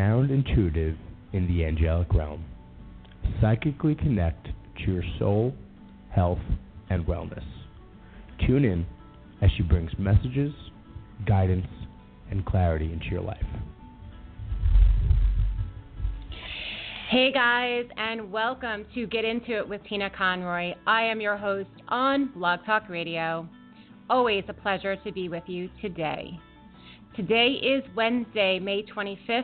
Renowned intuitive in the angelic realm. Psychically connect to your soul, health, and wellness. Tune in as she brings messages, guidance, and clarity into your life. Hey guys, and welcome to Get Into It with Tina Conroy. I am your host on Blog Talk Radio. Always a pleasure to be with you today. Today is Wednesday, May 25th,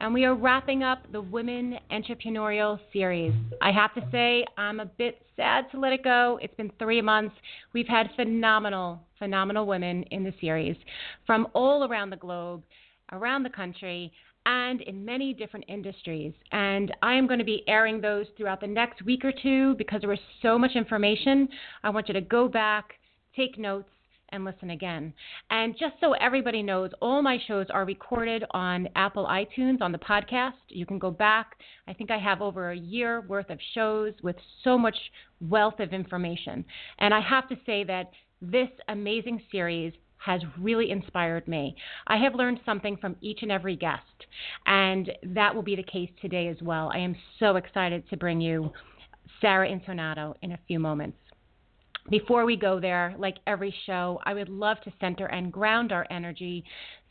and we are wrapping up the Women Entrepreneurial Series. I have to say, I'm a bit sad to let it go. It's been three months. We've had phenomenal, phenomenal women in the series from all around the globe, around the country, and in many different industries. And I am going to be airing those throughout the next week or two because there was so much information. I want you to go back, take notes, and listen again. And just so everybody knows, all my shows are recorded on Apple iTunes on the podcast. You can go back. I think I have over a year worth of shows with so much wealth of information. And I have to say that this amazing series has really inspired me. I have learned something from each and every guest, and that will be the case today as well. I am so excited to bring you Sara Intonato in a few moments. Before we go there, like every show, I would love to center and ground our energy.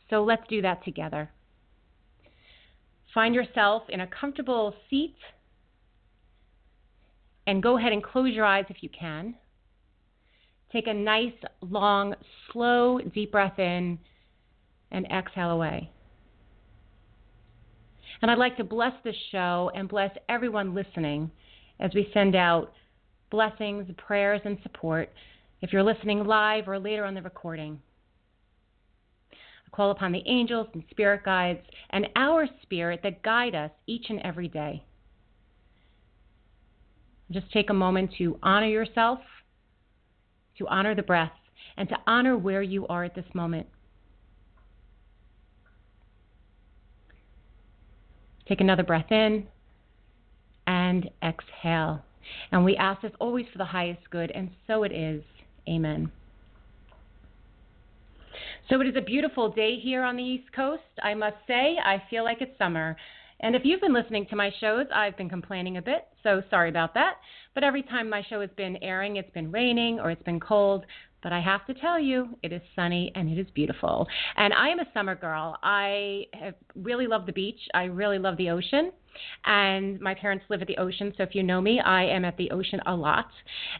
So let's do that together. Find yourself in a comfortable seat and go ahead and close your eyes if you can. Take a nice, long, slow, deep breath in and exhale away. And I'd like to bless this show and bless everyone listening as we send out blessings, prayers, and support if you're listening live or later on the recording. I call upon the angels and spirit guides and our spirit that guide us each and every day. Just take a moment to honor yourself, to honor the breath, and to honor where you are at this moment. Take another breath in and exhale. And we ask this always for the highest good, and so it is. Amen. So it is a beautiful day here on the East Coast. I must say, I feel like it's summer. And if you've been listening to my shows, I've been complaining a bit, so sorry about that. But every time my show has been airing, it's been raining or it's been cold. But I have to tell you, it is sunny and it is beautiful. And I am a summer girl. I have really love the beach. I really love the ocean. And my parents live at the ocean, so if you know me, I am at the ocean a lot.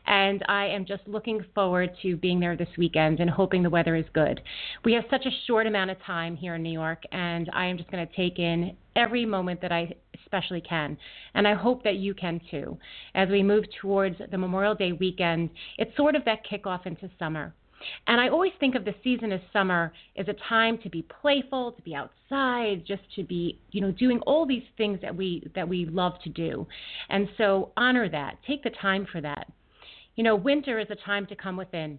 And I am just looking forward to being there this weekend and hoping the weather is good. We have such a short amount of time here in New York, and I am just going to take in every moment that I especially can. And I hope that you can too. As we move towards the Memorial Day weekend, it's sort of that kickoff into summer. And I always think of the season as summer as a time to be playful, to be outside, just to be, you know, doing all these things that we that we love to do. And so honor that. Take the time for that. You know, winter is a time to come within.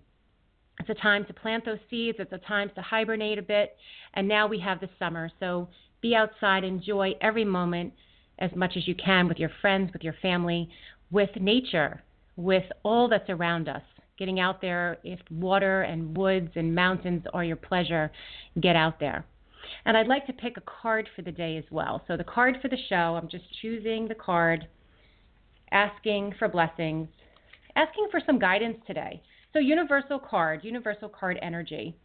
It's a time to plant those seeds, it's a time to hibernate a bit, and now we have the summer. So be outside, enjoy every moment as much as you can with your friends, with your family, with nature, with all that's around us getting out there. If water and woods and mountains are your pleasure, get out there. And I'd like to pick a card for the day as well. So, the card for the show, I'm just choosing the card, asking for blessings, asking for some guidance today. So, Universal card, Universal card energy.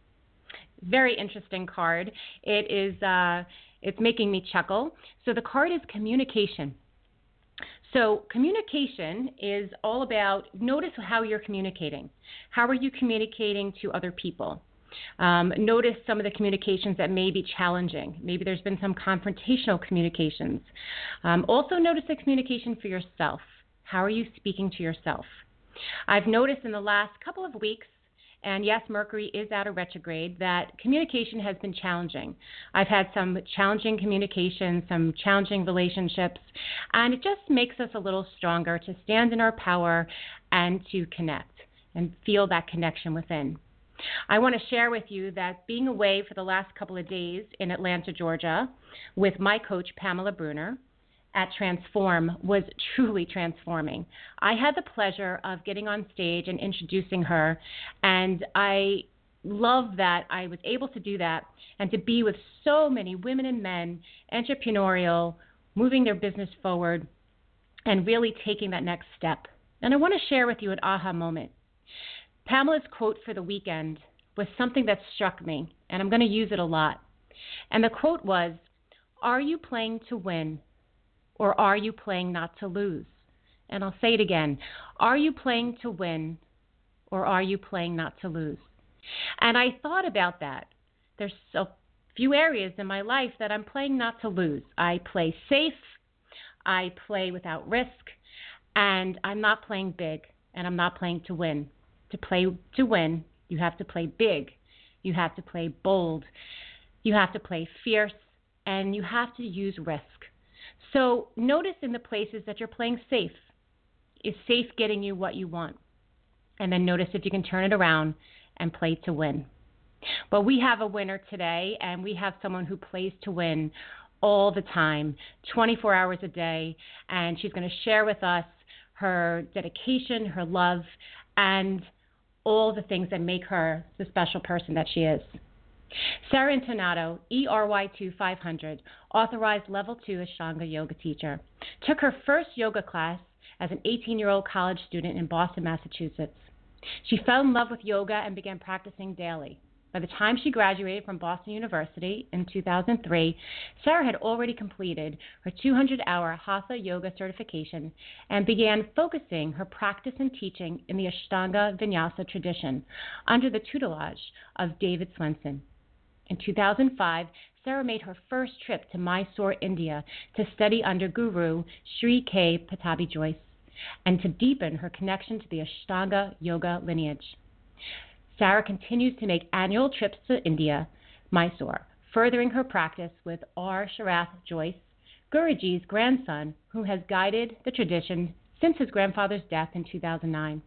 Very interesting card. It is, uh, it's making me chuckle. So, the card is communication. So, communication is all about notice how you're communicating. How are you communicating to other people? Um, notice some of the communications that may be challenging. Maybe there's been some confrontational communications. Um, also, notice the communication for yourself. How are you speaking to yourself? I've noticed in the last couple of weeks and yes, Mercury is out of retrograde, that communication has been challenging. I've had some challenging communication, some challenging relationships, and it just makes us a little stronger to stand in our power and to connect and feel that connection within. I want to share with you that being away for the last couple of days in Atlanta, Georgia, with my coach, Pamela Bruner, at Transform was truly transforming. I had the pleasure of getting on stage and introducing her, and I love that I was able to do that and to be with so many women and men, entrepreneurial, moving their business forward, and really taking that next step. And I want to share with you an aha moment. Pamela's quote for the weekend was something that struck me, and I'm going to use it a lot. And the quote was Are you playing to win or are you playing not to lose? And I'll say it again Are you playing to win or are you playing not to lose? And I thought about that. There's a few areas in my life that I'm playing not to lose. I play safe, I play without risk, and I'm not playing big and I'm not playing to win. To play to win, you have to play big. You have to play bold. You have to play fierce and you have to use risk. So notice in the places that you're playing safe. Is safe getting you what you want? And then notice if you can turn it around and play to win. Well, we have a winner today, and we have someone who plays to win all the time, 24 hours a day. And she's going to share with us her dedication, her love, and all the things that make her the special person that she is. Sara Intonato, E-RYT 500, authorized level 2 Ashtanga yoga teacher, took her first yoga class as an 18 year old college student in Boston, Massachusetts. She fell in love with yoga and began practicing daily. By the time she graduated from Boston University in 2003, Sara had already completed her 200 hour Hatha Yoga certification and began focusing her practice and teaching in the Ashtanga Vinyasa tradition under the tutelage of David Swenson. In 2005, Sara made her first trip to Mysore, India to study under Guru Sri K. Pattabhi Jois and to deepen her connection to the Ashtanga Yoga lineage. Sara continues to make annual trips to India, Mysore, furthering her practice with R. Sharath Jois, Guruji's grandson, who has guided the tradition since his grandfather's death in 2009.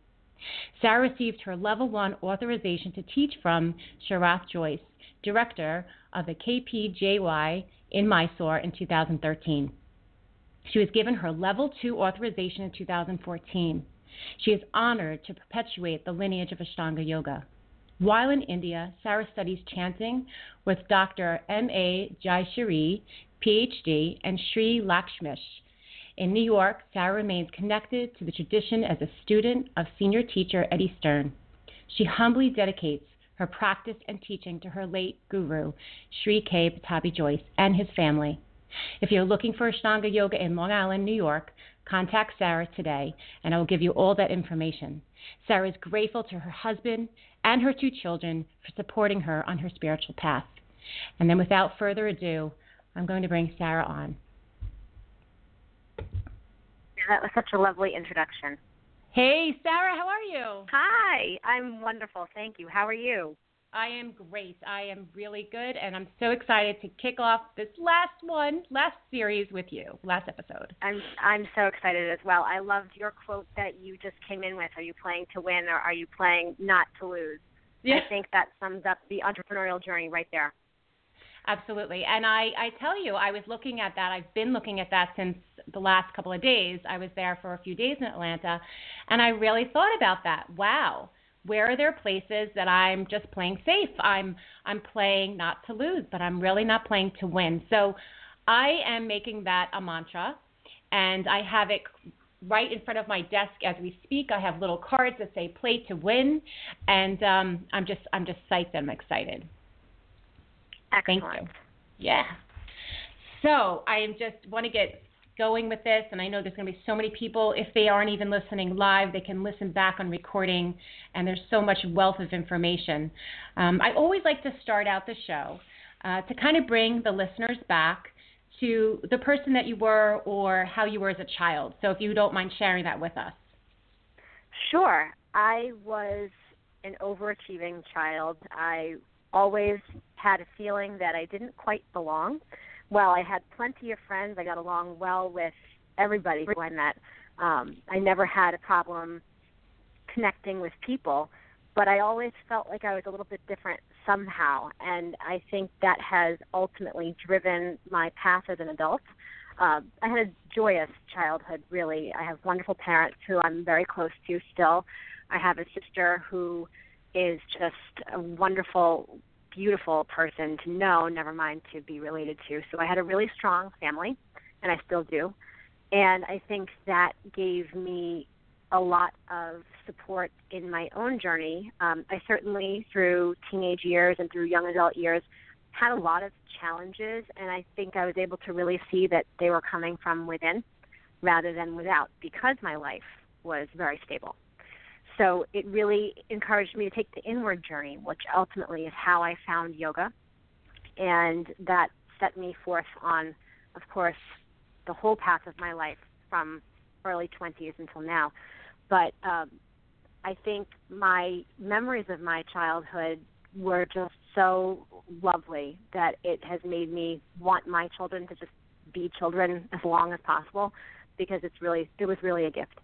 Sara received her level 1 authorization to teach from Sharath Jois director of the KPJAYI in Mysore in 2013. She was given her level 2 authorization in 2014. She is honored to perpetuate the lineage of Ashtanga Yoga. While in India, Sara studies chanting with Dr. M.A. Jayashree, PhD, and Sri Lakshmish. In New York, Sara remains connected to the tradition as a student of senior teacher Eddie Stern. She humbly dedicates her practice and teaching to her late guru, Sri K. Pattabhi Jois, and his family. If you're looking for Ashtanga Yoga in Long Island, New York, contact Sara today, and I will give you all that information. Sara is grateful to her husband and her two children for supporting her on her spiritual path. And then, without further ado, I'm going to bring Sara on. That was such a lovely introduction. Hey, Sara, how are you? Hi, I'm wonderful. Thank you. How are you? I am great. I am really good, and I'm so excited to kick off this last one, last series with you, last episode. I'm I'm so excited as well. I loved your quote that you just came in with. Are you playing to win or are you playing not to lose? Yeah. I think that sums up the entrepreneurial journey right there. Absolutely. And I, I tell you, I was looking at that. I've been looking at that since the last couple of days. I was there for a few days in Atlanta, and I really thought about that. Wow. where are there places that I'm just playing safe? I'm I'm playing not to lose, but I'm really not playing to win. So I am making that a mantra and I have it right in front of my desk as we speak. I have little cards that say "Play to Win," and um, I'm just I'm just psyched. I'm excited. Excellent. Thank you. Yeah. So I am just want to get going with this, and I know there's going to be so many people. If they aren't even listening live, they can listen back on recording, and there's so much wealth of information. Um, I always like to start out the show uh, to kind of bring the listeners back to the person that you were or how you were as a child. So if you don't mind sharing that with us. Sure. I was an overachieving child. I always had a feeling that I didn't quite belong. Well, I had plenty of friends. I got along well with everybody who I met. Um, I never had a problem connecting with people, but I always felt like I was a little bit different somehow. And I think that has ultimately driven my path as an adult. Uh, I had a joyous childhood, really. I have wonderful parents who I'm very close to still. I have a sister who is just a wonderful, beautiful person to know, never mind to be related to. So I had a really strong family, and I still do. And I think that gave me a lot of support in my own journey. Um, I certainly, through teenage years and through young adult years, had a lot of challenges, and I think I was able to really see that they were coming from within rather than without because my life was very stable. So it really encouraged me to take the inward journey, which ultimately is how I found yoga. And that set me forth on, of course, the whole path of my life from early 20s until now. But um, I think my memories of my childhood were just so lovely that it has made me want my children to just be children as long as possible because it's really it was really a gift.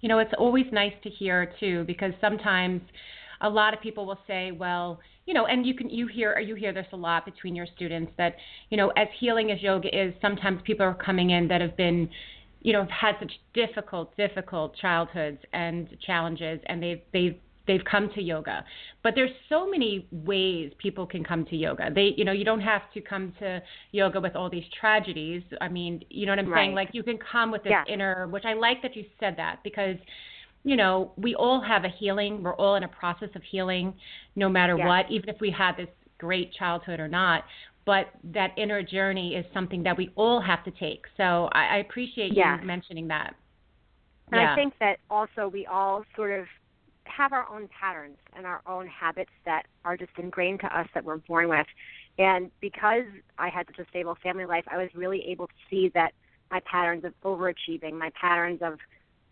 You know, it's always nice to hear too because sometimes a lot of people will say, well, you know, and you can you hear you hear this a lot between your students that, you know, as healing as yoga is, sometimes people are coming in that have been, you know, have had such difficult, difficult childhoods and challenges and they've they've they've come to yoga. But there's so many ways people can come to yoga. They, you know, you don't have to come to yoga with all these tragedies. I mean, you know what I'm right. saying? Like you can come with this yeah. inner, which I like that you said that because you know, we all have a healing. We're all in a process of healing no matter yeah. what, even if we had this great childhood or not. But that inner journey is something that we all have to take. So I, I appreciate yeah. you mentioning that. And yeah. I think that also we all sort of have our own patterns and our own habits that are just ingrained to us that we're born with. And because I had such a stable family life, I was really able to see that my patterns of overachieving, my patterns of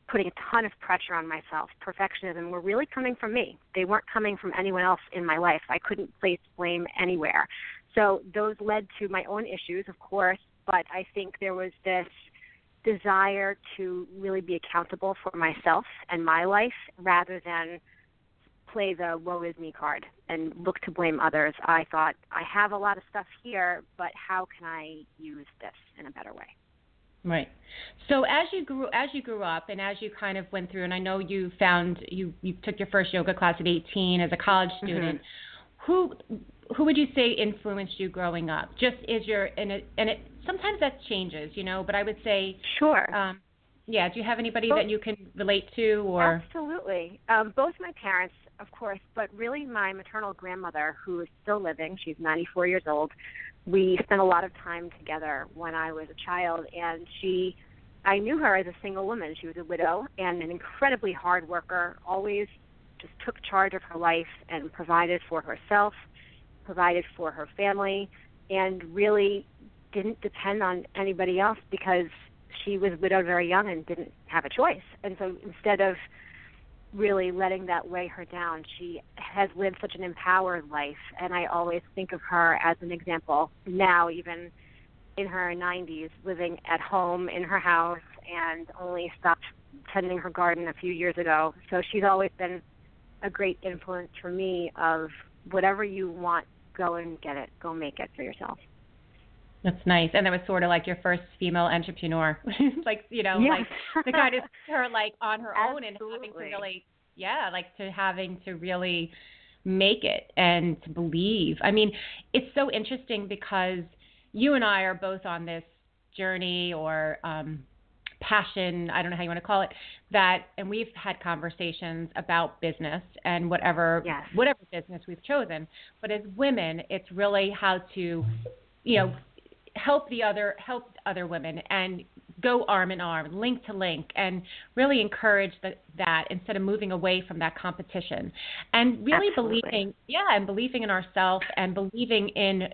putting a ton of pressure on myself, perfectionism, were really coming from me. They weren't coming from anyone else in my life. I couldn't place blame anywhere. So those led to my own issues, of course, but I think there was this desire to really be accountable for myself and my life rather than play the woe is me card and look to blame others. I thought I have a lot of stuff here, but how can I use this in a better way? Right. So as you grew as you grew up and as you kind of went through and I know you found you you took your first yoga class at 18 as a college student. Mm-hmm. Who who would you say influenced you growing up? Just is your and it and it sometimes that changes, you know, but I would say Sure. Um yeah, do you have anybody both, that you can relate to or Absolutely. Um both my parents, of course, but really my maternal grandmother who is still living, she's 94 years old. We spent a lot of time together when I was a child and she I knew her as a single woman. She was a widow and an incredibly hard worker, always just took charge of her life and provided for herself, provided for her family, and really didn't depend on anybody else because she was widowed very young and didn't have a choice. And so instead of really letting that weigh her down, she has lived such an empowered life. And I always think of her as an example now, even in her 90s, living at home in her house and only stopped tending her garden a few years ago. So she's always been a great influence for me of whatever you want, go and get it, go make it for yourself. That's nice. And that was sort of like your first female entrepreneur. like, you know, yeah. like the kind of her like on her Absolutely. own and having to really Yeah, like to having to really make it and to believe. I mean, it's so interesting because you and I are both on this journey or um, passion, I don't know how you want to call it, that and we've had conversations about business and whatever Yes. whatever business we've chosen. But as women, it's really how to, you know, help the other help other women and go arm in arm, link to link, and really encourage the, that instead of moving away from that competition, and really Absolutely. believing, yeah, and believing in ourselves and believing in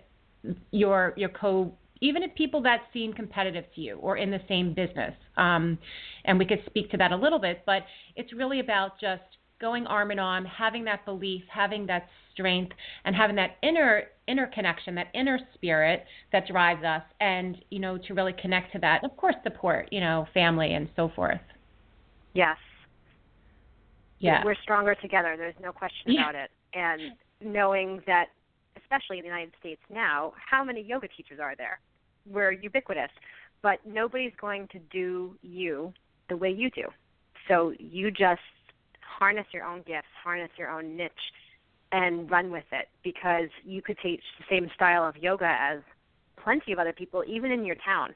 your your co even if people that seem competitive to you or in the same business um, and we could speak to that a little bit but it's really about just going arm in arm having that belief having that strength and having that inner inner connection that inner spirit that drives us and you know to really connect to that of course support you know family and so forth Yes. yeah We're stronger together. There's no question Yeah. about it. And knowing that, especially in the United States now, how many yoga teachers are there? We're ubiquitous, but nobody's going to do you the way you do. So you just harness your own gifts, harness your own niche, and run with it because you could teach the same style of yoga as plenty of other people, even in your town,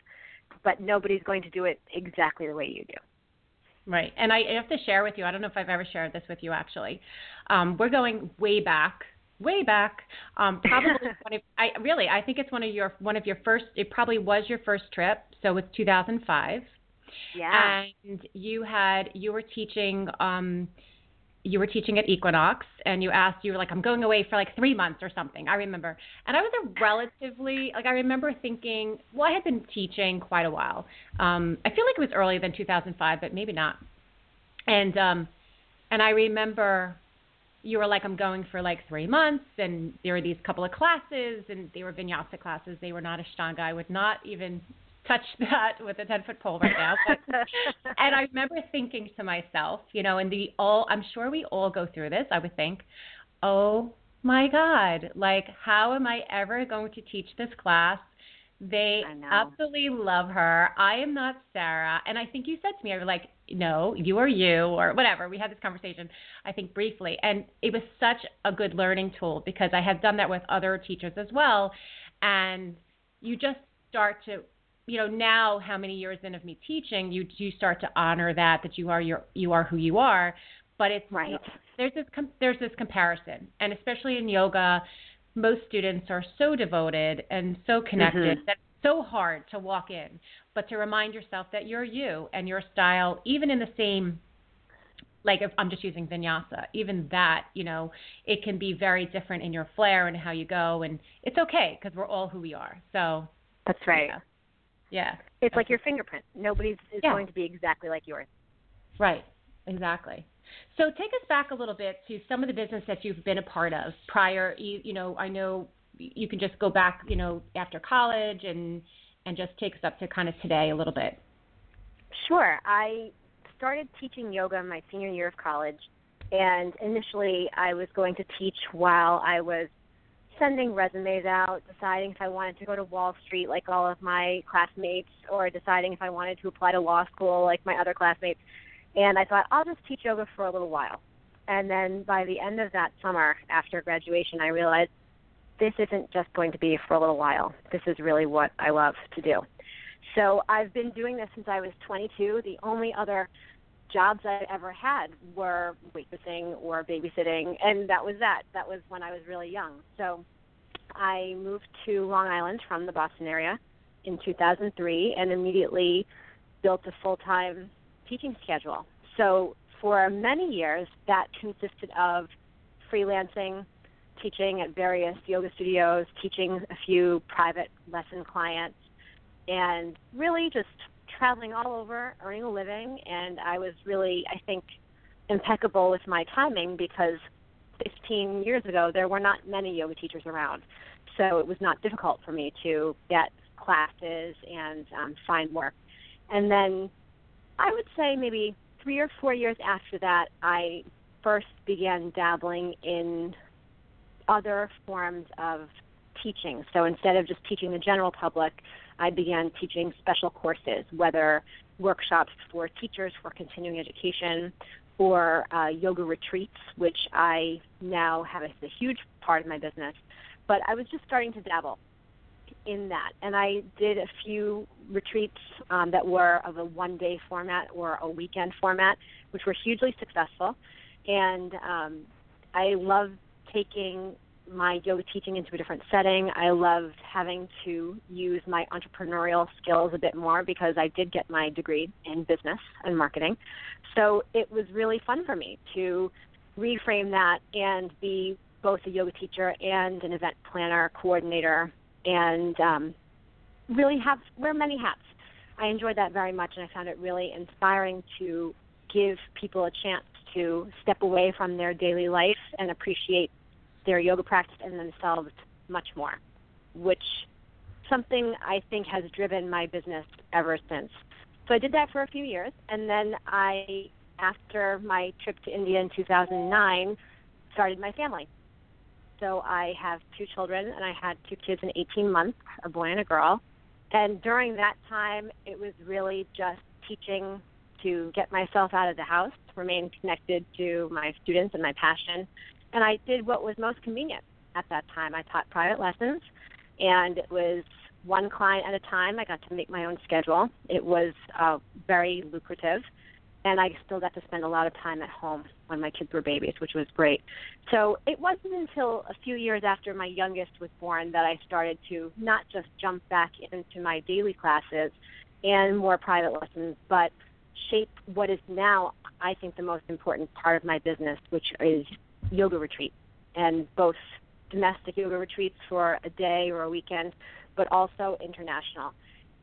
but nobody's going to do it exactly the way you do. Right. And I have to share with you, I don't know if I've ever shared this with you actually. Um, we're going way back, way back. Um, probably one of, I really, I think it's one of your, one of your first, it probably was your first trip. So it's 2005. Yeah. And you had, you were teaching, um, you were teaching at Equinox and you asked, you were like, I'm going away for like three months or something. I remember. And I was a relatively, like, I remember thinking, well, I had been teaching quite a while. Um, I feel like it was earlier than 2005, but maybe not. And, um, and I remember you were like, I'm going for like three months, and there were these couple of classes, and they were vinyasa classes. They were not Ashtanga. I would not even touch that with a 10 foot pole right now. But, and I remember thinking to myself, you know, and the all, I'm sure we all go through this. I would think, oh my God, like, how am I ever going to teach this class? They absolutely love her. I am not Sara. And I think you said to me, I was like, no, you are you, or whatever. We had this conversation, I think, briefly. And it was such a good learning tool because I have done that with other teachers as well. And you just start to, you know, now how many years in of me teaching, you you start to honor that that you are your you are who you are. But it's Right. there's this com- there's this comparison, and especially in yoga, most students are so devoted and so connected Mhm. that it's so hard to walk in. But to remind yourself that you're you and your style, even in the same like if I'm just using vinyasa, even that, you know, it can be very different in your flair and how you go, and it's okay because we're all who we are. So That's right. yeah, yeah, It's like your fingerprint. Nobody's is Yeah. going to be exactly like yours. right, exactly. So take us back a little bit to some of the business that you've been a part of prior. You, you know, I know you can just go back, you know, after college and and just take us up to kind of today a little bit. Sure. I started teaching yoga my senior year of college, and initially I was going to teach while I was sending resumes out, deciding if I wanted to go to Wall Street like all of my classmates, or deciding if I wanted to apply to law school like my other classmates. And I thought, I'll just teach yoga for a little while. And then by the end of that summer, after graduation, I realized this isn't just going to be for a little while. This is really what I love to do. So I've been doing this since I was 22. The only other jobs I ever had were waitressing or babysitting, and that was that. That was when I was really young. So I moved to Long Island from the Boston area in 2003 and immediately built a full time teaching schedule. So for many years, that consisted of freelancing, teaching at various yoga studios, teaching a few private lesson clients, and really just traveling all over, earning a living. And I was really, I think, impeccable with my timing because 15 years ago there were not many yoga teachers around. So it was not difficult for me to get classes and um, find work. And then I would say maybe three or four years after that, I first began dabbling in other forms of teaching. So instead of just teaching the general public, I began teaching special courses, whether workshops for teachers for continuing education or uh, yoga retreats, which I now have as a huge part of my business. But I was just starting to dabble in that, and I did a few retreats um, that were of a one-day format or a weekend format, which were hugely successful. And um, I love taking my yoga teaching into a different setting. I loved having to use my entrepreneurial skills a bit more because I did get my degree in business and marketing. So it was really fun for me to reframe that and be both a yoga teacher and an event planner, coordinator, and um, really have wear many hats. I enjoyed that very much, and I found it really inspiring to give people a chance to step away from their daily life and appreciate their yoga practice and themselves much more, which something I think has driven my business ever since. So I did that for a few years, and then I, after my trip to India in 2009, started my family. So I have two children, and I had two kids in 18 months, a boy and a girl. And during that time, it was really just teaching to get myself out of the house, remain connected to my students and my passion, and I did what was most convenient at that time. I taught private lessons, and it was one client at a time. I got to make my own schedule. It was uh, very lucrative, and I still got to spend a lot of time at home when my kids were babies, which was great. So it wasn't until a few years after my youngest was born that I started to not just jump back into my daily classes and more private lessons, but shape what is now, I think, the most important part of my business, which is yoga retreat, and both domestic yoga retreats for a day or a weekend, but also international.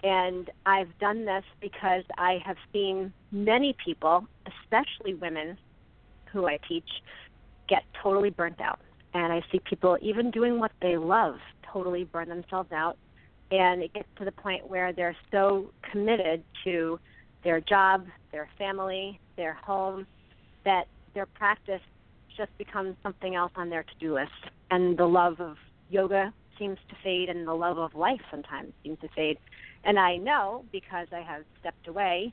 And I've done this because I have seen many people, especially women who I teach, get totally burnt out. And I see people, even doing what they love, totally burn themselves out. And it gets to the point where they're so committed to their job, their family, their home, that their practice just becomes something else on their to-do list, and the love of yoga seems to fade, and the love of life sometimes seems to fade. And I know because I have stepped away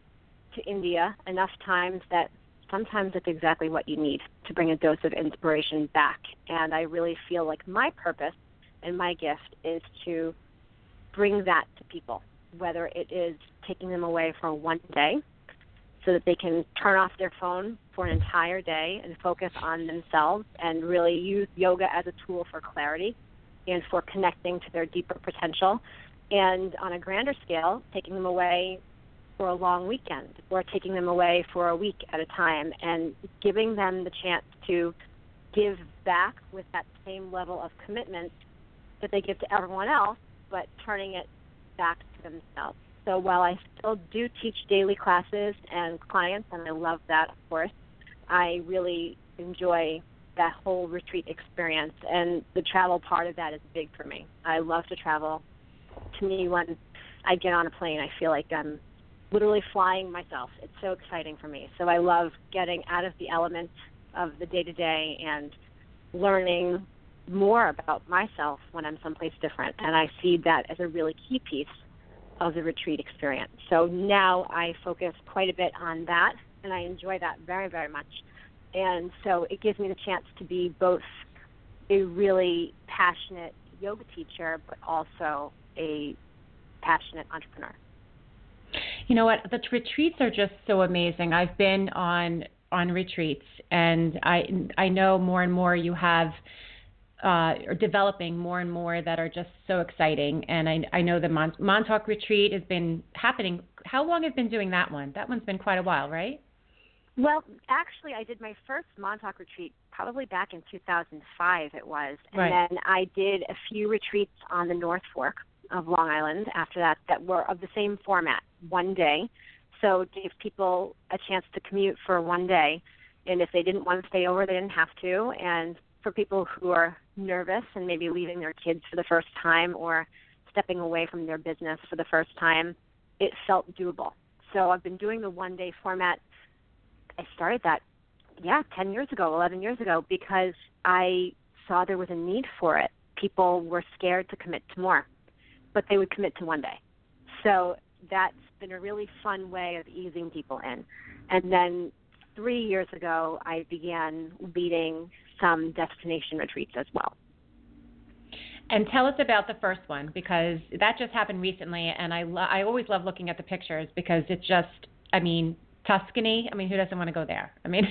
to India enough times that sometimes it's exactly what you need to bring a dose of inspiration back. And I really feel like my purpose and my gift is to bring that to people, whether it is taking them away for one day so that they can turn off their phone for an entire day and focus on themselves and really use yoga as a tool for clarity and for connecting to their deeper potential. And on a grander scale, taking them away for a long weekend or taking them away for a week at a time and giving them the chance to give back with that same level of commitment that they give to everyone else, but turning it back to themselves. So while I still do teach daily classes and clients, and I love that, of course, I really enjoy that whole retreat experience. And the travel part of that is big for me. I love to travel. To me, when I get on a plane, I feel like I'm literally flying myself. It's so exciting for me. So I love getting out of the element of the day to day and learning more about myself when I'm someplace different. And I see that as a really key piece of the retreat experience. So now I focus quite a bit on that, and I enjoy that very, very much. And so it gives me the chance to be both a really passionate yoga teacher, but also a passionate entrepreneur. You know what? The retreats are just so amazing. I've been on on retreats, and I I know more and more you have uh, are developing more and more that are just so exciting. And I, I know the Mon- Montauk retreat has been happening. How long have you been doing that one? That one's been quite a while, right? Well, actually, I did my first Montauk retreat probably back in 2005. It was, and right. then I did a few retreats on the North Fork of Long Island after that that were of the same format, one day. So give people a chance to commute for one day, and if they didn't want to stay over, they didn't have to. And for people who are nervous and maybe leaving their kids for the first time or stepping away from their business for the first time, it felt doable. So I've been doing the one day format. I started that, yeah, 10 years ago, 11 years ago, because I saw there was a need for it. People were scared to commit to more, but they would commit to one day. So that's been a really fun way of easing people in. And then three years ago, I began leading some destination retreats as well. And tell us about the first one because that just happened recently, and I lo- I always love looking at the pictures because it's just I mean Tuscany. I mean, who doesn't want to go there? I mean,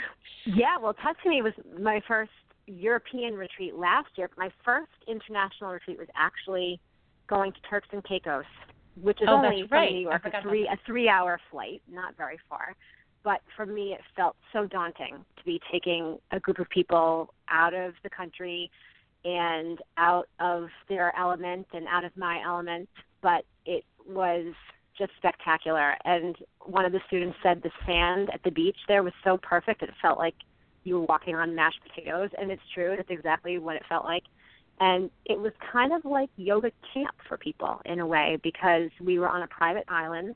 yeah. Well, Tuscany was my first European retreat last year. My first international retreat was actually going to Turks and Caicos, which is oh, only right. from New York a three a three hour flight, not very far. But for me, it felt so daunting to be taking a group of people out of the country and out of their element and out of my element. But it was just spectacular. And one of the students said the sand at the beach there was so perfect. It felt like you were walking on mashed potatoes. And it's true. That's exactly what it felt like. And it was kind of like yoga camp for people in a way because we were on a private island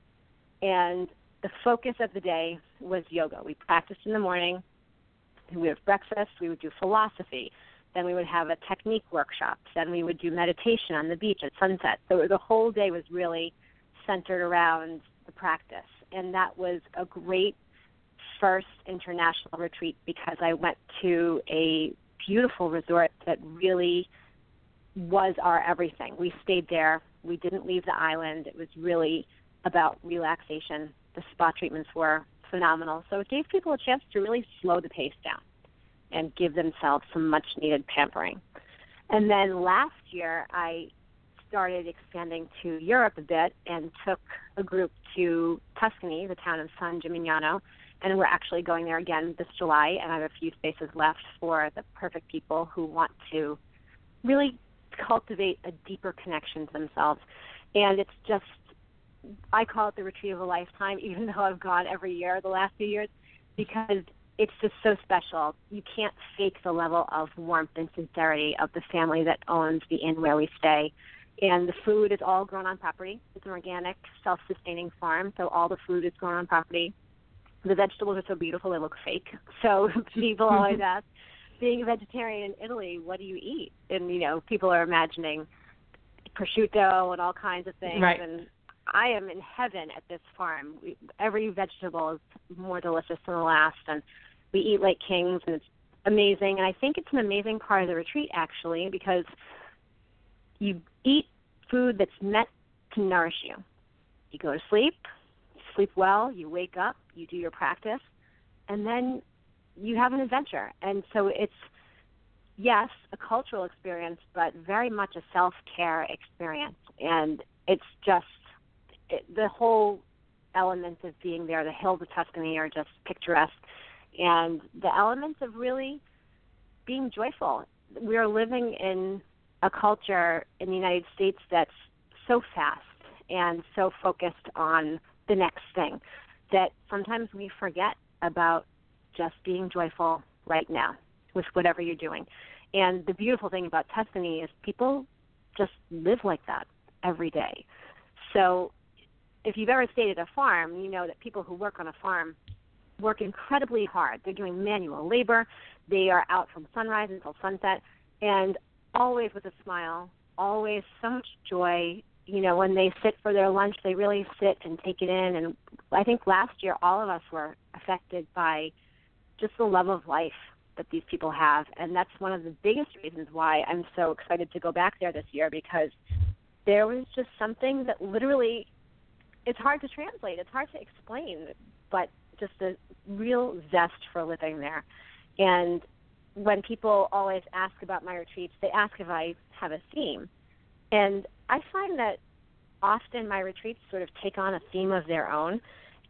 and the focus of the day was yoga. We practiced in the morning. We would have breakfast. We would do philosophy. Then we would have a technique workshop. Then we would do meditation on the beach at sunset. So the whole day was really centered around the practice. And that was a great first international retreat because I went to a beautiful resort that really was our everything. We stayed there. We didn't leave the island. It was really about relaxation. The spa treatments were phenomenal. So it gave people a chance to really slow the pace down and give themselves some much needed pampering. And then last year, I started expanding to Europe a bit and took a group to Tuscany, the town of San Gimignano, and we're actually going there again this July. And I have a few spaces left for the perfect people who want to really cultivate a deeper connection to themselves. And it's just, I call it the retreat of a lifetime, even though I've gone every year the last few years, because it's just so special. You can't fake the level of warmth and sincerity of the family that owns the inn where we stay. And the food is all grown on property. It's an organic, self sustaining farm, so all the food is grown on property. The vegetables are so beautiful they look fake. So people always ask, being a vegetarian in Italy, what do you eat? And you know, people are imagining prosciutto and all kinds of things. Right. And I am in heaven at this farm. We, every vegetable is more delicious than the last, and we eat like kings, and it's amazing. And I think it's an amazing part of the retreat actually because you eat food that's meant to nourish you. You go to sleep, sleep well, you wake up, you do your practice, and then you have an adventure. And so it's yes, a cultural experience, but very much a self-care experience. And it's just it, the whole element of being there. The hills of Tuscany are just picturesque, and the elements of really being joyful. We are living in a culture in the United States that's so fast and so focused on the next thing that sometimes we forget about just being joyful right now with whatever you're doing. And the beautiful thing about Tuscany is people just live like that every day. So if you've ever stayed at a farm, you know that people who work on a farm work incredibly hard. They're doing manual labor. They are out from sunrise until sunset and always with a smile, always so much joy. You know, when they sit for their lunch, they really sit and take it in. And I think last year, all of us were affected by just the love of life that these people have. And that's one of the biggest reasons why I'm so excited to go back there this year because there was just something that literally it's hard to translate, it's hard to explain, but just a real zest for living there. And when people always ask about my retreats, they ask if I have a theme. And I find that often my retreats sort of take on a theme of their own.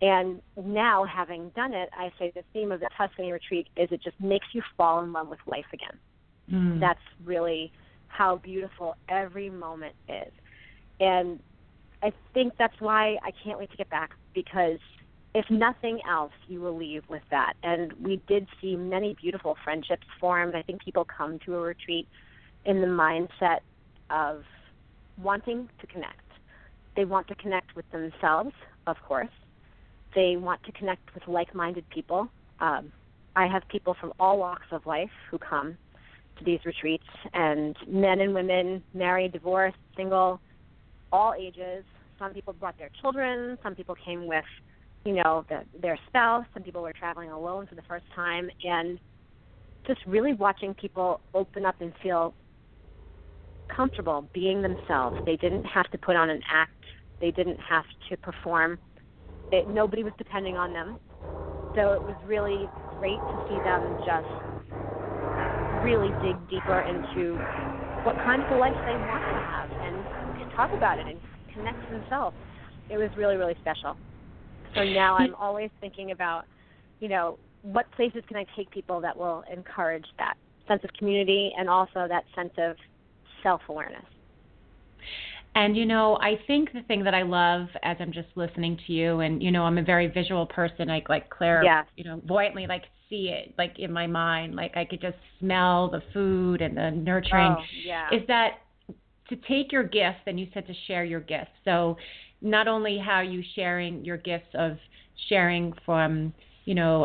And now, having done it, I say the theme of the Tuscany retreat is it just makes you fall in love with life again. Mm. That's really how beautiful every moment is. And I think that's why I can't wait to get back because if nothing else, you will leave with that. And we did see many beautiful friendships formed. I think people come to a retreat in the mindset of wanting to connect. They want to connect with themselves, of course. They want to connect with like minded people. Um, I have people from all walks of life who come to these retreats, and men and women, married, divorced, single, all ages. Some people brought their children, some people came with you know, the, their spouse. Some people were traveling alone for the first time, and just really watching people open up and feel comfortable being themselves. They didn't have to put on an act. They didn't have to perform. It, nobody was depending on them. So it was really great to see them just really dig deeper into what kind of a life they want to have and talk about it and connect themselves. It was really, really special. So now I'm always thinking about, you know, what places can I take people that will encourage that sense of community and also that sense of self awareness. And you know, I think the thing that I love as I'm just listening to you, and you know, I'm a very visual person. I like Claire, yes. you know, voyantly like see it like in my mind. Like I could just smell the food and the nurturing. Oh, yeah. Is that to take your gifts? And you said to share your gifts. So not only how you sharing your gifts of sharing from you know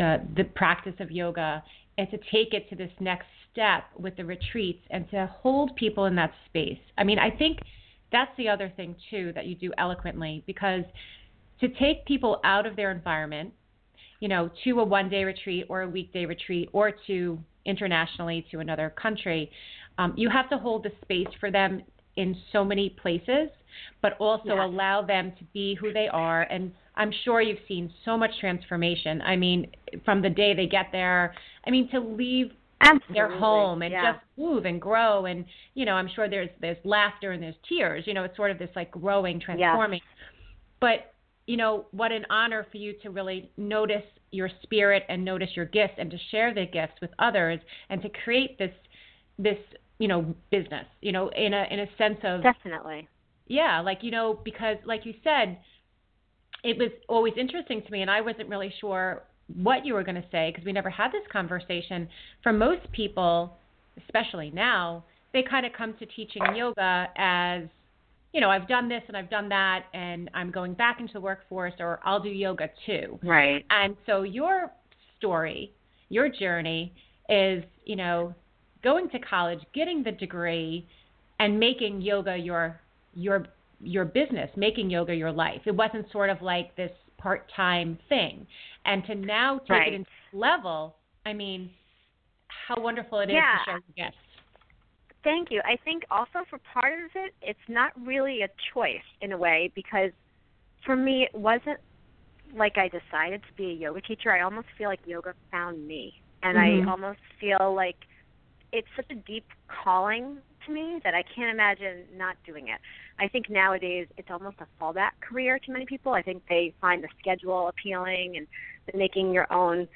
uh, the practice of yoga, and to take it to this next step with the retreats and to hold people in that space. I mean, I think that's the other thing too that you do eloquently because to take people out of their environment, you know, to a one day retreat or a weekday retreat or to internationally to another country, um, you have to hold the space for them in so many places, but also yes. allow them to be who they are. And I'm sure you've seen so much transformation. I mean, from the day they get there, I mean, to leave Absolutely. their home and yeah. just move and grow and you know i'm sure there's there's laughter and there's tears you know it's sort of this like growing transforming but you know what an honor for you to really notice your spirit and notice your gifts and to share the gifts with others and to create this this you know business you know in a in a sense of definitely yeah like you know because like you said it was always interesting to me and i wasn't really sure what you were going to say because we never had this conversation. For most people, especially now, they kind of come to teaching yoga as, you know, I've done this and I've done that and I'm going back into the workforce or I'll do yoga too. Right. And so your story, your journey is, you know, going to college, getting the degree and making yoga your your your business, making yoga your life. It wasn't sort of like this part-time thing and to now take right. it into this level i mean how wonderful it is yeah. to share your gifts thank you i think also for part of it it's not really a choice in a way because for me it wasn't like i decided to be a yoga teacher i almost feel like yoga found me and mm-hmm. i almost feel like it's such a deep calling to me that I can't imagine not doing it. I think nowadays it's almost a fallback career to many people. I think they find the schedule appealing and the making your own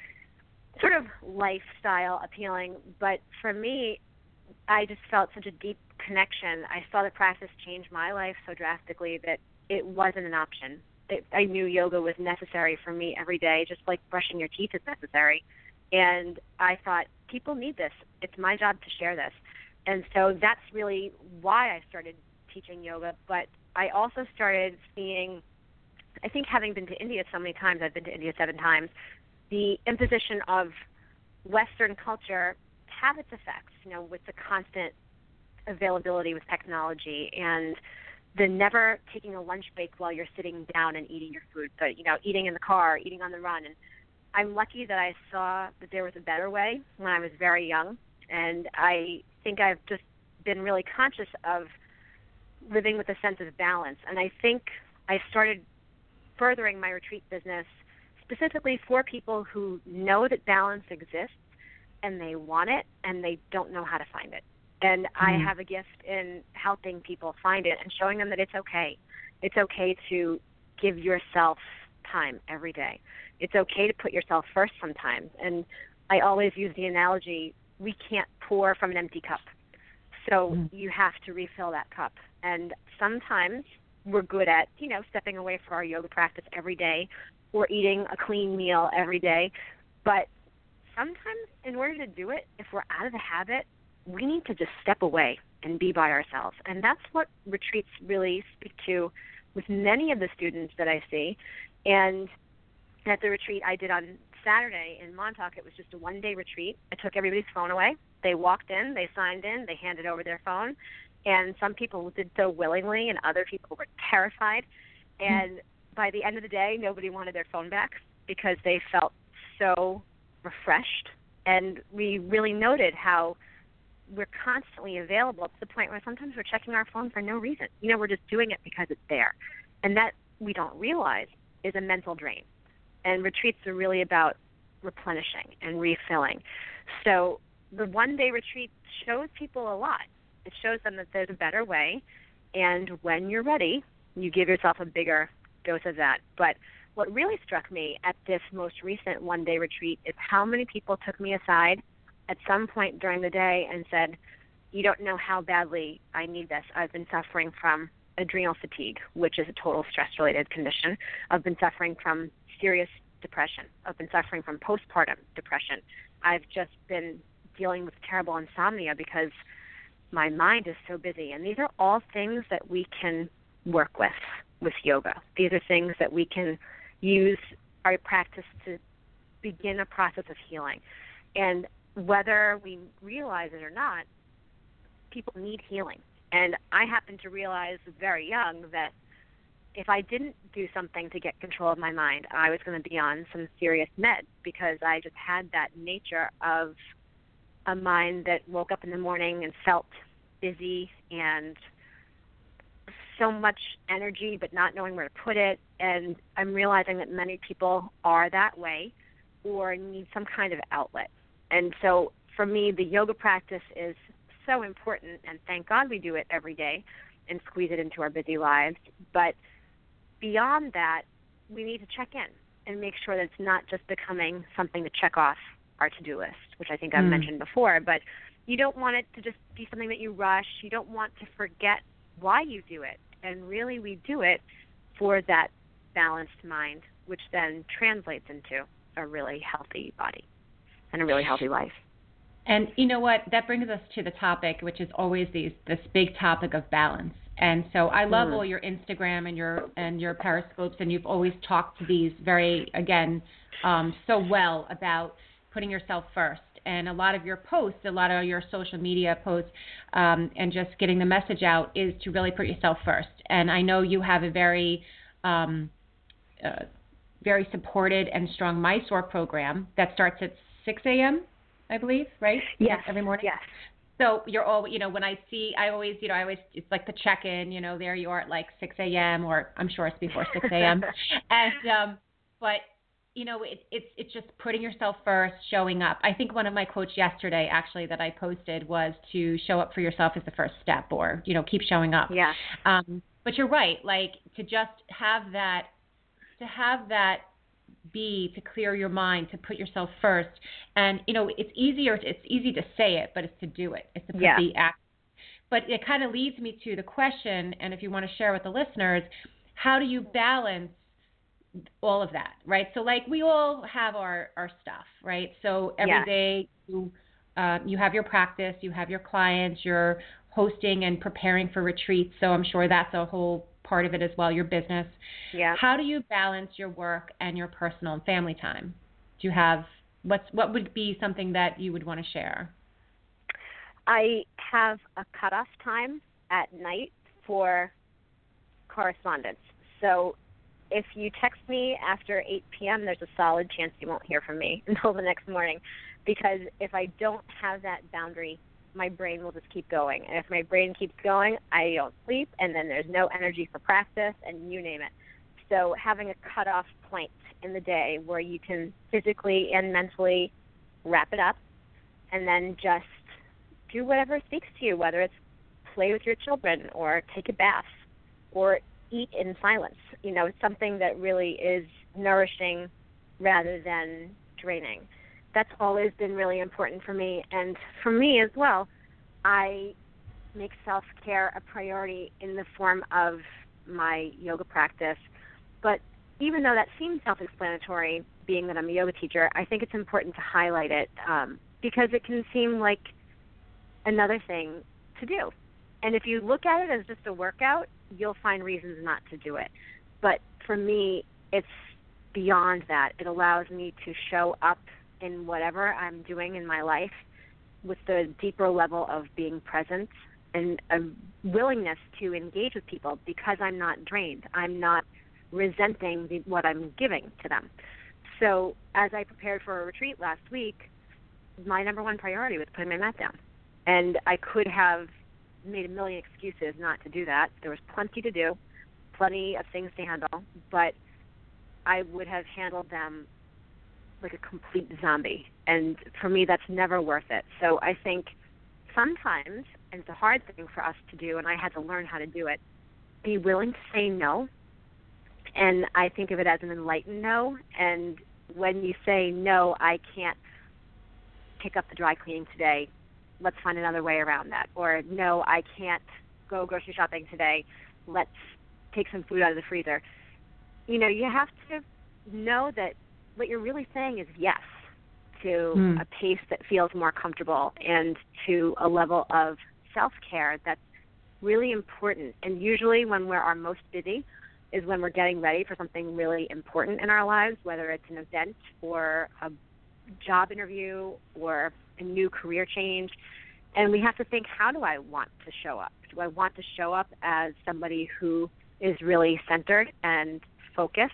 sort of lifestyle appealing. But for me, I just felt such a deep connection. I saw the practice change my life so drastically that it wasn't an option. I knew yoga was necessary for me every day, just like brushing your teeth is necessary. And I thought, people need this. It's my job to share this and so that's really why I started teaching yoga. But I also started seeing, I think having been to India so many times, I've been to India seven times, the imposition of Western culture have its effects, you know, with the constant availability with technology and the never taking a lunch break while you're sitting down and eating your food, but you know, eating in the car, eating on the run. And I'm lucky that I saw that there was a better way when I was very young, and I think I've just been really conscious of living with a sense of balance. And I think I started furthering my retreat business specifically for people who know that balance exists and they want it and they don't know how to find it. And mm-hmm. I have a gift in helping people find it and showing them that it's okay. It's okay to give yourself time every day. It's okay to put yourself first sometimes. And I always use the analogy we can't pour from an empty cup. So mm. you have to refill that cup. And sometimes we're good at, you know, stepping away for our yoga practice every day or eating a clean meal every day. But sometimes in order to do it, if we're out of the habit, we need to just step away and be by ourselves. And that's what retreats really speak to with many of the students that I see. And at the retreat I did on Saturday in Montauk, it was just a one day retreat. I took everybody's phone away. They walked in, they signed in, they handed over their phone, and some people did so willingly, and other people were terrified. Hmm. And by the end of the day, nobody wanted their phone back because they felt so refreshed. And we really noted how we're constantly available to the point where sometimes we're checking our phone for no reason. You know, we're just doing it because it's there. And that we don't realize is a mental drain. And retreats are really about replenishing and refilling. So the one day retreat shows people a lot. It shows them that there's a better way. And when you're ready, you give yourself a bigger dose of that. But what really struck me at this most recent one day retreat is how many people took me aside at some point during the day and said, You don't know how badly I need this. I've been suffering from adrenal fatigue, which is a total stress related condition. I've been suffering from serious depression. I've been suffering from postpartum depression. I've just been dealing with terrible insomnia because my mind is so busy. And these are all things that we can work with with yoga. These are things that we can use our practice to begin a process of healing. And whether we realize it or not, people need healing. And I happened to realize very young that if I didn't do something to get control of my mind, I was going to be on some serious meds because I just had that nature of a mind that woke up in the morning and felt busy and so much energy but not knowing where to put it and I'm realizing that many people are that way or need some kind of outlet. And so for me the yoga practice is so important and thank God we do it every day and squeeze it into our busy lives. But beyond that, we need to check in and make sure that it's not just becoming something to check off our to-do list, which I think I've Mm. mentioned before, but you don't want it to just be something that you rush. You don't want to forget why you do it. And really we do it for that balanced mind, which then translates into a really healthy body and a really healthy life. And you know what? That brings us to the topic, which is always these this big topic of balance. And so I love Mhm. all your Instagram and your and your periscopes, and you've always talked to these very again um, so well about putting yourself first. And a lot of your posts, a lot of your social media posts, um, and just getting the message out is to really put yourself first. And I know you have a very um, uh, very supported and strong Mysore program that starts at 6 a.m. I believe, right? Yes. Every morning. Yes. So you're all, you know, when I see, I always, you know, I always, it's like the check-in, you know, there you are at like 6 a.m. or I'm sure it's before 6 a.m. and, um, but, you know, it, it's, it's just putting yourself first, showing up. I think one of my quotes yesterday, actually, that I posted was to show up for yourself is the first step or, you know, keep showing up. Yeah. Um, but you're right, like to just have that, to have that be to clear your mind, to put yourself first. And you know, it's easier. It's easy to say it, but it's to do it. It's to put Yeah. the act. But it kind of leads me to the question, and if you want to share with the listeners, how do you balance all of that, right? So like we all have our our stuff, right? So every Yeah. day you uh, you have your practice, you have your clients, you're hosting and preparing for retreats. So I'm sure that's a whole part of it as well, your business. Yeah. How do you balance your work and your personal and family time? Do you have what's what would be something that you would want to share? I have a cutoff time at night for correspondence. So if you text me after 8 p.m., there's a solid chance you won't hear from me until the next morning. Because if I don't have that boundary, my brain will just keep going. And if my brain keeps going, I don't sleep, and then there's no energy for practice, and you name it. So having a cutoff point in the day where you can physically and mentally wrap it up, and then just do whatever speaks to you, whether it's play with your children or take a bath or eat in silence. You know, something that really is nourishing rather than draining. That's always been really important for me. And for me as well, I make self care a priority in the form of my yoga practice. But even though that seems self explanatory, being that I'm a yoga teacher, I think it's important to highlight it um, because it can seem like another thing to do. And if you look at it as just a workout, you'll find reasons not to do it. But for me, it's beyond that. It allows me to show up in whatever I'm doing in my life with the deeper level of being present and a willingness to engage with people because I'm not drained. I'm not resenting the, what I'm giving to them. So as I prepared for a retreat last week, my number one priority was putting my mat down. And I could have made a million excuses not to do that. There was plenty to do, plenty of things to handle, but I would have handled them like a complete zombie. And for me, that's never worth it. So I think sometimes, and it's a hard thing for us to do, and I had to learn how to do it, be willing to say no. And I think of it as an enlightened no. And when you say, no, I can't pick up the dry cleaning today, let's find another way around that. Or, no, I can't go grocery shopping today, let's take some food out of the freezer. You know, you have to know that what you're really saying is yes to Mm. a pace that feels more comfortable and to a level of self care that's really important. And usually, when we're our most busy, is when we're getting ready for something really important in our lives, whether it's an event or a job interview or a new career change. And we have to think how do I want to show up? Do I want to show up as somebody who is really centered and focused?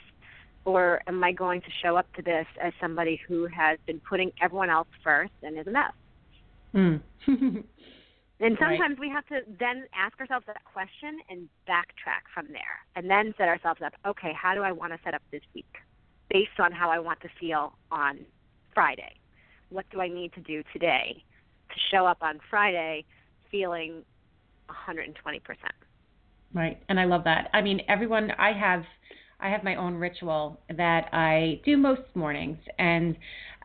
Or am I going to show up to this as somebody who has been putting everyone else first and is a mess? Mm. And Right. sometimes we have to then ask ourselves that question and backtrack from there, and then set ourselves up. Okay, how do I want to set up this week, based on how I want to feel on Friday? What do I need to do today to show up on Friday feeling 120 percent? Right. And I love that. I mean, everyone I have I have my own ritual that I do most mornings and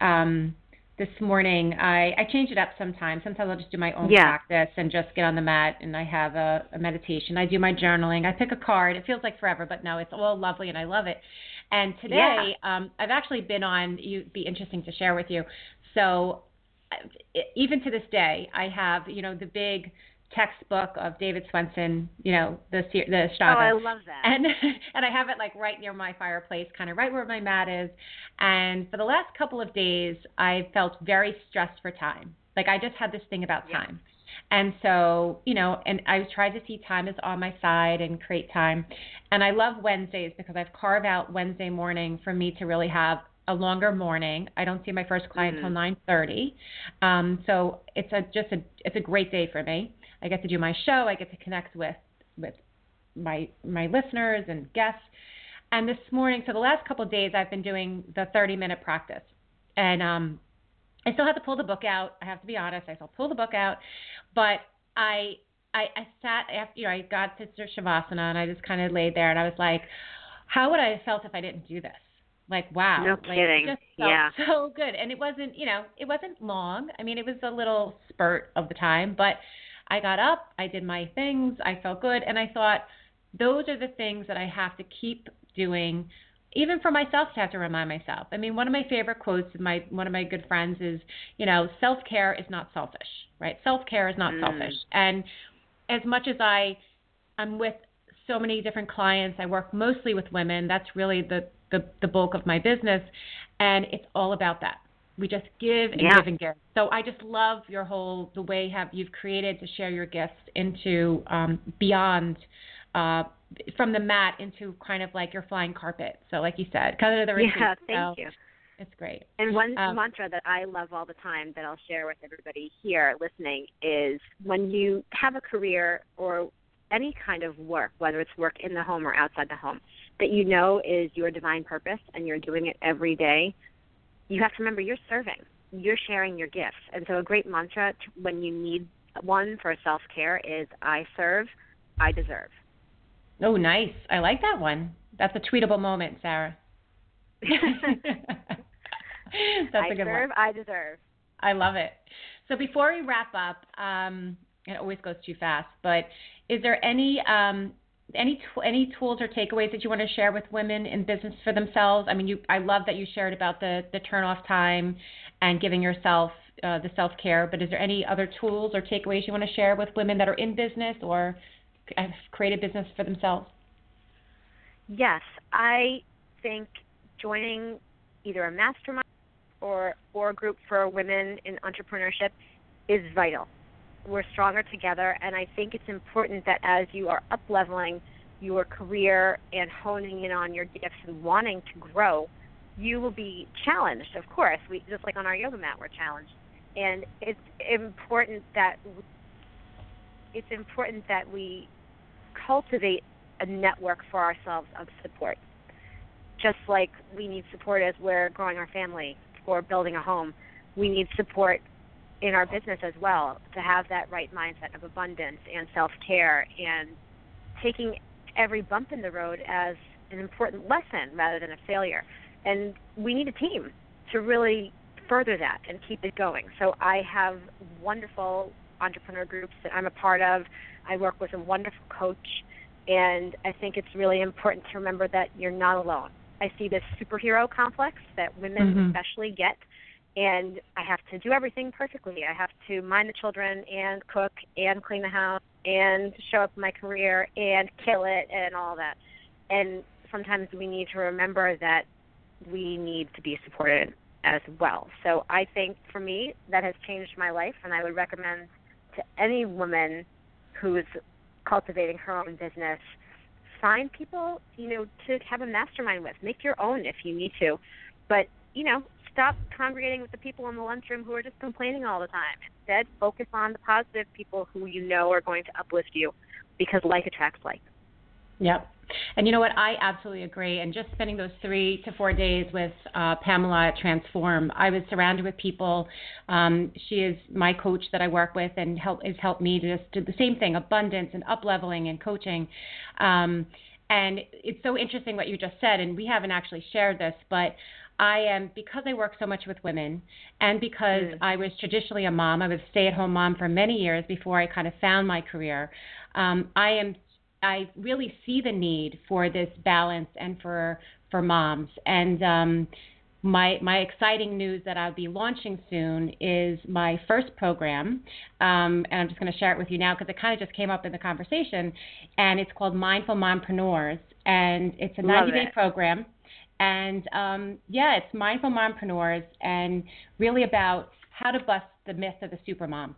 um this morning I I change it up sometimes. Sometimes I'll just do my own Yeah. practice and just get on the mat and I have a, a meditation. I do my journaling. I pick a card. It feels like forever, but no, it's all lovely and I love it. And today, um, I've actually been on. You'd be interesting to share with you. So, even to this day, I have you know the big textbook of David Swenson, you know the the Oh, I love that. and and I have it like right near my fireplace, kind of right where my mat is. And for the last couple of days, I felt very stressed for time. Like I just had this thing about Yeah. time. And so, you know, and I tried to see time is on my side and create time. And I love Wednesdays because I've carved out Wednesday morning for me to really have a longer morning. I don't see my first client Mhm. till 9:30. Um, so it's a just a it's a great day for me. I get to do my show. I get to connect with with my my listeners and guests. And this morning, so the last couple of days, I've been doing the 30 minute practice, and um, I still have to pull the book out. I have to be honest. I still pull the book out, but I I, I sat after you know I got to shavasana and I just kind of laid there and I was like, how would I have felt if I didn't do this? Like wow, No like, kidding. Just felt Yeah. so good. And it wasn't you know it wasn't long. I mean it was a little spurt of the time, but I got up, I did my things, I felt good, and I thought those are the things that I have to keep doing even for myself to have to remind myself. I mean, one of my favorite quotes of my one of my good friends is, you know, self-care is not selfish, right? Self-care is not Mm. selfish. And as much as I I'm with so many different clients, I work mostly with women. That's really the the, the bulk of my business, and it's all about that. We just give and Yeah. give and give. So I just love your whole the way have you've created to share your gifts into um, beyond uh, from the mat into kind of like your flying carpet. So like you said, kind of the retreat. Yeah, thank So you. It's great. And one Um, mantra that I love all the time that I'll share with everybody here listening is when you have a career or any kind of work, whether it's work in the home or outside the home, that you know is your divine purpose and you're doing it every day, you have to remember you're serving. You're sharing your gifts. And so a great mantra t- when you need one for self care is I serve, I deserve. Oh, nice. I like that one. That's a tweetable moment, Sara. That's I a good serve, one. I deserve. I love it. So before we wrap up, um, it always goes too fast, but is there any um, any any tools or takeaways that you want to share with women in business for themselves? I mean, you I love that you shared about the the turn off time and giving yourself uh, the self care. But is there any other tools or takeaways you want to share with women that are in business or have created business for themselves? Yes, I think joining either a mastermind or or a group for women in entrepreneurship is vital. We're stronger together, and I think it's important that as you are up leveling your career and honing in on your gifts and wanting to grow, you will be challenged. Of course, we just like on our yoga mat, we're challenged, and it's important that it's important that we cultivate a network for ourselves of support. Just like we need support as we're growing our family or building a home, we need support in our business as well to have that right mindset of abundance and self care and taking every bump in the road as an important lesson rather than a failure. And we need a team to really further that and keep it going. So I have wonderful entrepreneur groups that I'm a part of. I work with a wonderful coach, and I think it's really important to remember that you're not alone. I see this superhero complex that women Mhm. especially get, and I have to do everything perfectly. I have to mind the children and cook and clean the house and show up in my career and kill it and all that. And sometimes we need to remember that we need to be supported as well. So I think for me that has changed my life and I would recommend to any woman who's cultivating her own business find people, you know, to have a mastermind with. Make your own if you need to. But, you know, stop congregating with the people in the lunchroom who are just complaining all the time. Instead, focus on the positive people who you know are going to uplift you because like attracts like. Yep. And you know what? I absolutely agree. And just spending those three to four days with uh, Pamela at Transform, I was surrounded with people. Um, she is my coach that I work with and help has helped me to just do the same thing: abundance and up leveling and coaching. Um, and it's so interesting what you just said. And we haven't actually shared this, but I am because I work so much with women, and because Mm. I was traditionally a mom. I was a stay-at-home mom for many years before I kind of found my career. Um, I am I really see the need for this balance and for for moms. And um, my my exciting news that I'll be launching soon is my first program, um, and I'm just going to share it with you now because it kind of just came up in the conversation, and it's called Mindful Mompreneurs, and it's a Love 90 day it. program. And um, yeah, it's Mindful Mompreneurs, and really about how to bust the myth of the supermom.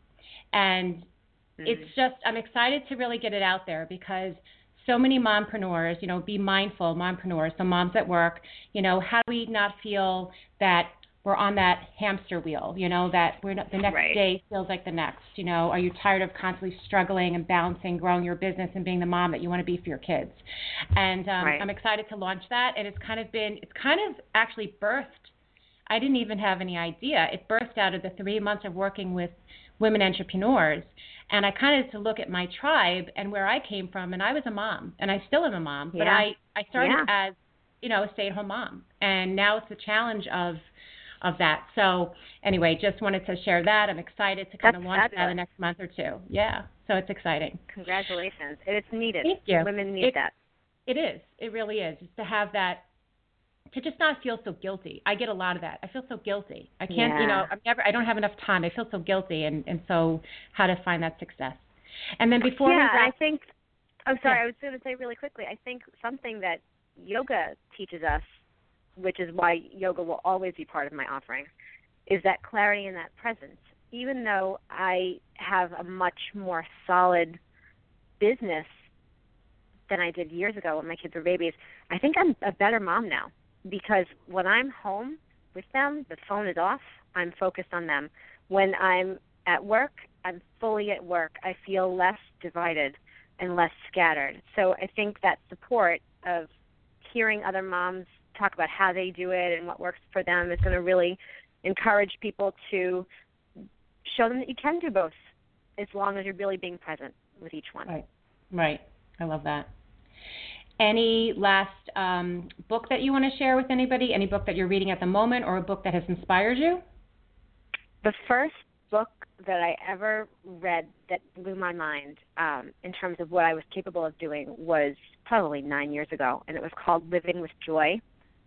And it's just I'm excited to really get it out there because so many mompreneurs, you know, be mindful mompreneurs, so moms at work, you know, how do we not feel that we're on that hamster wheel, you know, that we're not, the next Right. day feels like the next, you know, are you tired of constantly struggling and balancing growing your business and being the mom that you want to be for your kids? And um, Right. I'm excited to launch that and it's kind of been it's kind of actually birthed I didn't even have any idea. It birthed out of the three months of working with women entrepreneurs. And I kind of had to look at my tribe and where I came from. And I was a mom, and I still am a mom. But I, I started Yeah. as, you know, a stay at home mom. And now it's the challenge of of that. So anyway, just wanted to share that. I'm excited to kind That's of launch that in the next month or two. Yeah. So it's exciting. Congratulations. And it's needed. Thank you. Women need It- that. It is. It really is. Just to have that, to just not feel so guilty. I get a lot of that. I feel so guilty. I can't, you know, I'm never. I don't have enough time. I feel so guilty, and and so how to find that success. And then before yeah, we and I think. I'm sorry. Yeah. I was going to say really quickly. I think something that yoga teaches us, which is why yoga will always be part of my offering, is that clarity and that presence. Even though I have a much more solid business than I did years ago when my kids were babies, I think I'm a better mom now because when I'm home with them, the phone is off. I'm focused on them. When I'm at work, I'm fully at work. I feel less divided and less scattered. So I think that support of hearing other moms talk about how they do it and what works for them is going to really encourage people to show them that you can do both as long as you're really being present with each one. right, right. I love that. Any last um, book that you want to share with anybody? Any book that you're reading at the moment, or a book that has inspired you? The first book that I ever read that blew my mind um, in terms of what I was capable of doing was probably nine years ago, and it was called Living with Joy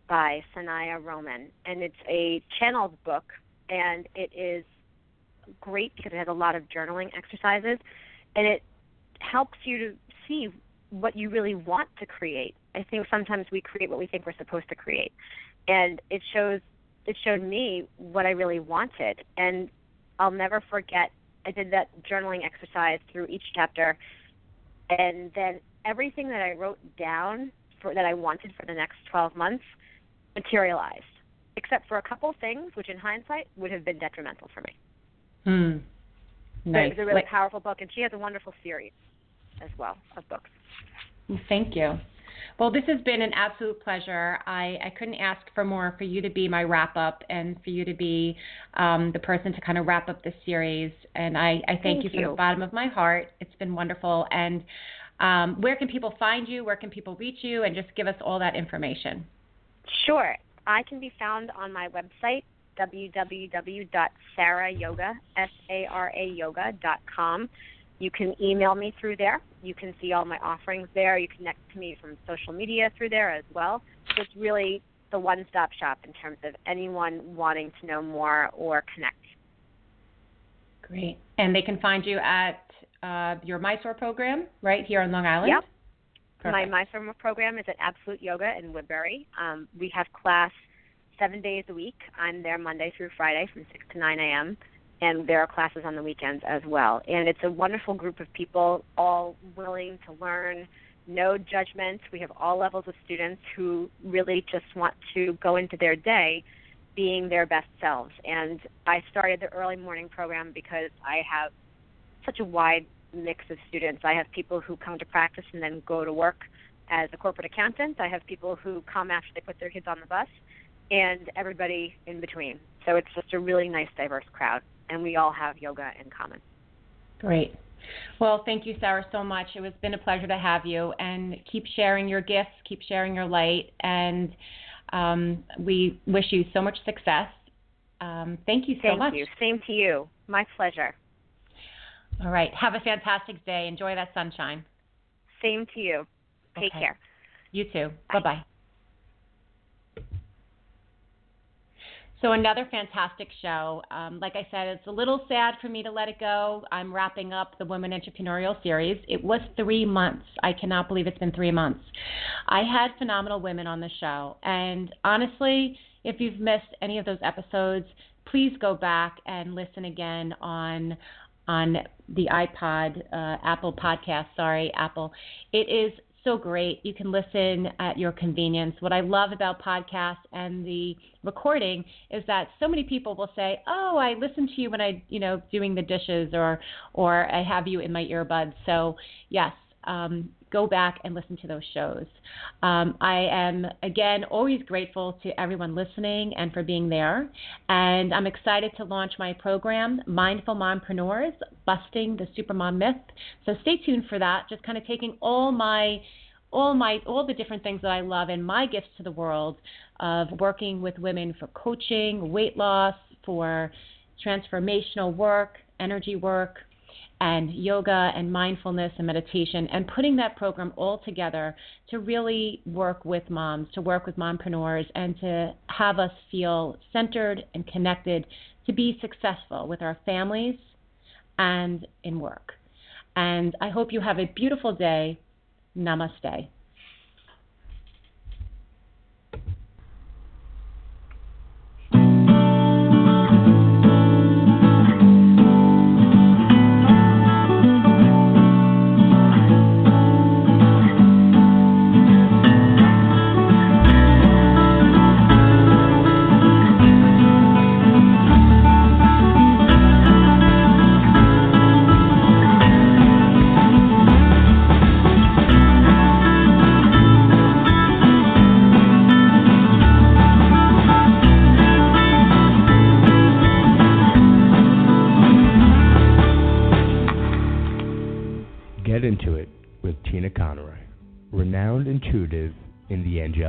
by Sanaya Roman. And it's a channeled book, and it is great because it has a lot of journaling exercises, and it helps you to see what you really want to create. I think sometimes we create what we think we're supposed to create, and it shows it showed me what I really wanted. And I'll never forget, I did that journaling exercise through each chapter. And then everything that I wrote down for that I wanted for the next 12 months materialized, except for a couple things which, in hindsight, would have been detrimental for me. Hmm. But Nice. it was a really Like- powerful book, and she has a wonderful series as well of books. Thank you. Well, this has been an absolute pleasure. I, I couldn't ask for more for you to be my wrap up and for you to be um, the person to kind of wrap up this series. And I, I thank, Thank you from the bottom of my heart. It's been wonderful. And um, where can people find you? Where can people reach you? And just give us all that information. Sure. I can be found on my website, www.sarayoga, S-A-R-A yoga.com. You can email me through there. You can see all my offerings there. You connect to me from social media through there as well. So it's really the one-stop shop in terms of anyone wanting to know more or connect. Great. And they can find you at uh, your Mysore program right here on Long Island? Yep. Perfect. My My program is at Absolute Yoga in Woodbury. Um, we have class seven days a week. I'm there Monday through Friday from 6 to 9 a.m. And there are classes on the weekends as well. And it's a wonderful group of people, all willing to learn, no judgments. We have all levels of students who really just want to go into their day being their best selves. And I started the early morning program because I have such a wide mix of students. I have people who come to practice and then go to work as a corporate accountant. I have people who come after they put their kids on the bus, and everybody in between. So it's just a really nice, diverse crowd, and we all have yoga in common. Great. Well, thank you, Sara, so much. It has been a pleasure to have you, and keep sharing your gifts, keep sharing your light, and um, we wish you so much success. Um, thank you so Thank much. Thank you. Same to you. My pleasure. All right. Have a fantastic day. Enjoy that sunshine. Same to you. Take Okay. care. You too. Bye. Bye. So another fantastic show. Um, like I said, it's a little sad for me to let it go. I'm wrapping up the Women Entrepreneurial Series. It was three months. I cannot believe it's been three months. I had phenomenal women on the show, and honestly, if you've missed any of those episodes, please go back and listen again on on the iPod, uh, Apple Podcast. Sorry, Apple. It is so great. You can listen at your convenience. What I love about podcasts and the recording is that so many people will say, "Oh, I listen to you when I, you know, doing the dishes or or I have you in my earbuds." So, yes, um, go back and listen to those shows. Um, I am, again, always grateful to everyone listening and for being there. And I'm excited to launch my program, Mindful Mompreneurs Busting the Supermom Myth. So stay tuned for that. Just kind of taking all my all my all the different things that I love and my gifts to the world of working with women for coaching, weight loss, for transformational work, energy work, and yoga and mindfulness and meditation and putting that program all together to really work with moms, to work with mompreneurs and to have us feel centered and connected to be successful with our families and in work. And I hope you have a beautiful day. Namaste.